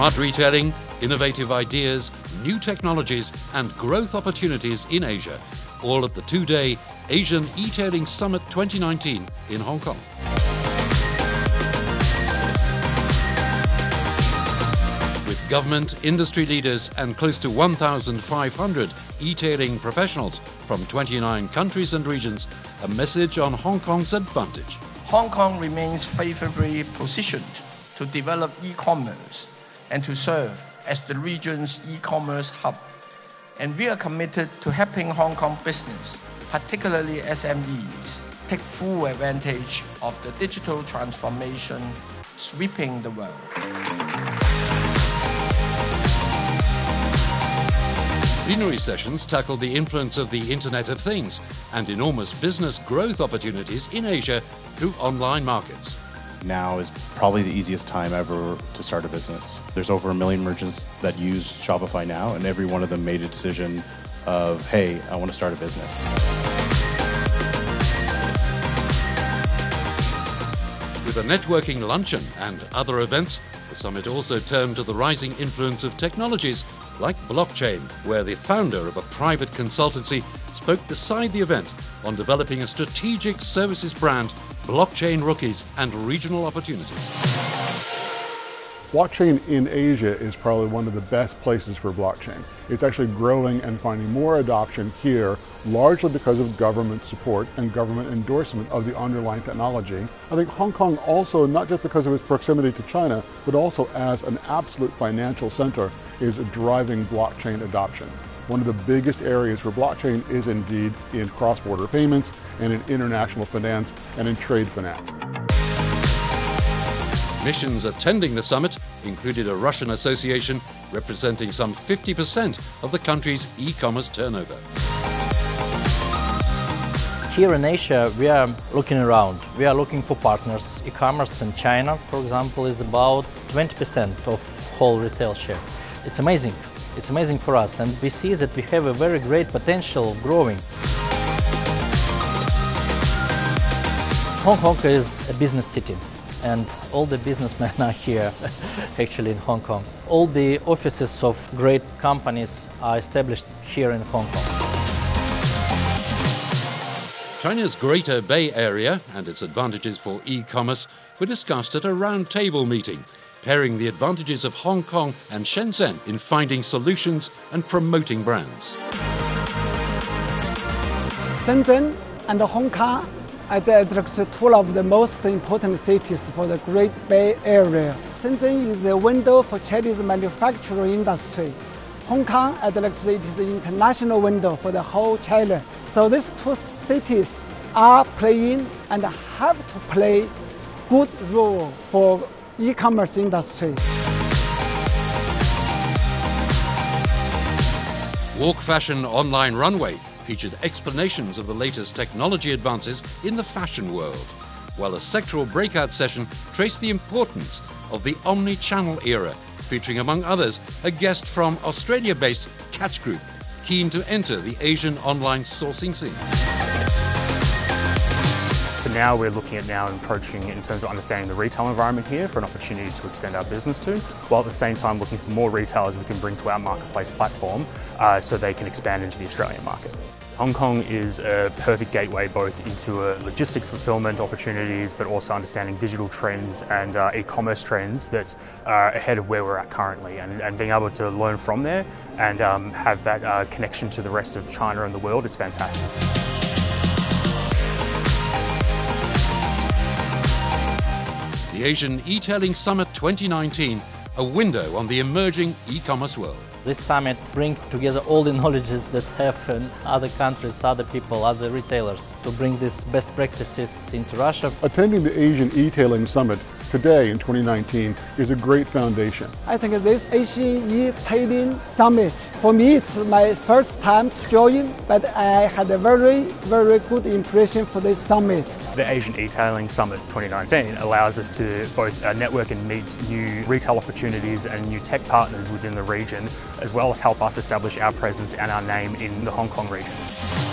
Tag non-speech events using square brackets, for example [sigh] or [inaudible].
Smart retailing, innovative ideas, new technologies, and growth opportunities in Asia. All at the two day Asian E-Tailing Summit 2019 in Hong Kong. With government, industry leaders, and close to 1,500 e-tailing professionals from 29 countries and regions, a message on Hong Kong's advantage. Hong Kong remains favorably positioned to develop e-commerce and to serve as the region's e-commerce hub. And we are committed to helping Hong Kong business, particularly SMEs, take full advantage of the digital transformation sweeping the world. Plenary sessions tackle the influence of the Internet of Things and enormous business growth opportunities in Asia through online markets. Now is probably the easiest time ever to start a business. There's over a million merchants that use Shopify now, and every one of them made a decision of, hey, I want to start a business. With a networking luncheon and other events, the summit also turned to the rising influence of technologies like blockchain, where the founder of a private consultancy spoke beside the event on developing a strategic services brand, blockchain rookies, and regional opportunities. Blockchain in Asia is probably one of the best places for blockchain. It's actually growing and finding more adoption here, largely because of government support and government endorsement of the underlying technology. I think Hong Kong also, not just because of its proximity to China, but also as an absolute financial center, is driving blockchain adoption. One of the biggest areas for blockchain is indeed in cross-border payments and in international finance and in trade finance. Missions attending the summit included a Russian association representing some 50% of the country's e commerce turnover. Here in Asia, we are looking around. We are looking for partners. E commerce in China, for example, is about 20% of whole retail share. It's amazing. It's amazing for us, and we see that we have a very great potential of growing. Hong Kong is a business city and all the businessmen [laughs] are here actually in Hong Kong. All the offices of great companies are established here in Hong Kong. China's Greater Bay Area and its advantages for e commerce were discussed at a roundtable meeting, pairing the advantages of Hong Kong and Shenzhen in finding solutions and promoting brands. Shenzhen and Hong Kong are the two of the most important cities for the Great Bay Area. Shenzhen is the window for Chinese manufacturing industry. Hong Kong, is the international window for the whole China. So these two cities are playing and have to play good role for e-commerce industry. Walk Fashion Online Runway featured explanations of the latest technology advances in the fashion world, while a sectoral breakout session traced the importance of the omni-channel era featuring, among others, a guest from Australia based Catch Group, keen to enter the Asian online sourcing scene. Now, we're looking at now and approaching in terms of understanding the retail environment here for an opportunity to extend our business to, while at the same time looking for more retailers we can bring to our marketplace platform uh, so they can expand into the Australian market. Hong Kong is a perfect gateway both into uh, logistics fulfillment opportunities, but also understanding digital trends and uh, e-commerce trends that are ahead of where we're at currently, and, and being able to learn from there and um, have that uh, connection to the rest of China and the world is fantastic. The Asian E-Tailing Summit 2019, a window on the emerging e-commerce world. This summit brings together all the knowledges that have in other countries, other people, other retailers to bring these best practices into Russia. Attending the Asian E-Tailing Summit today in 2019 is a great foundation. I think this Asian E-Tailing Summit, for me it's my first time to join, but I had a very, very good impression for this summit. The Asian E-Tailing Summit 2019 allows us to both uh, network and meet new retail opportunities and new tech partners within the region, as well as help us establish our presence and our name in the Hong Kong region.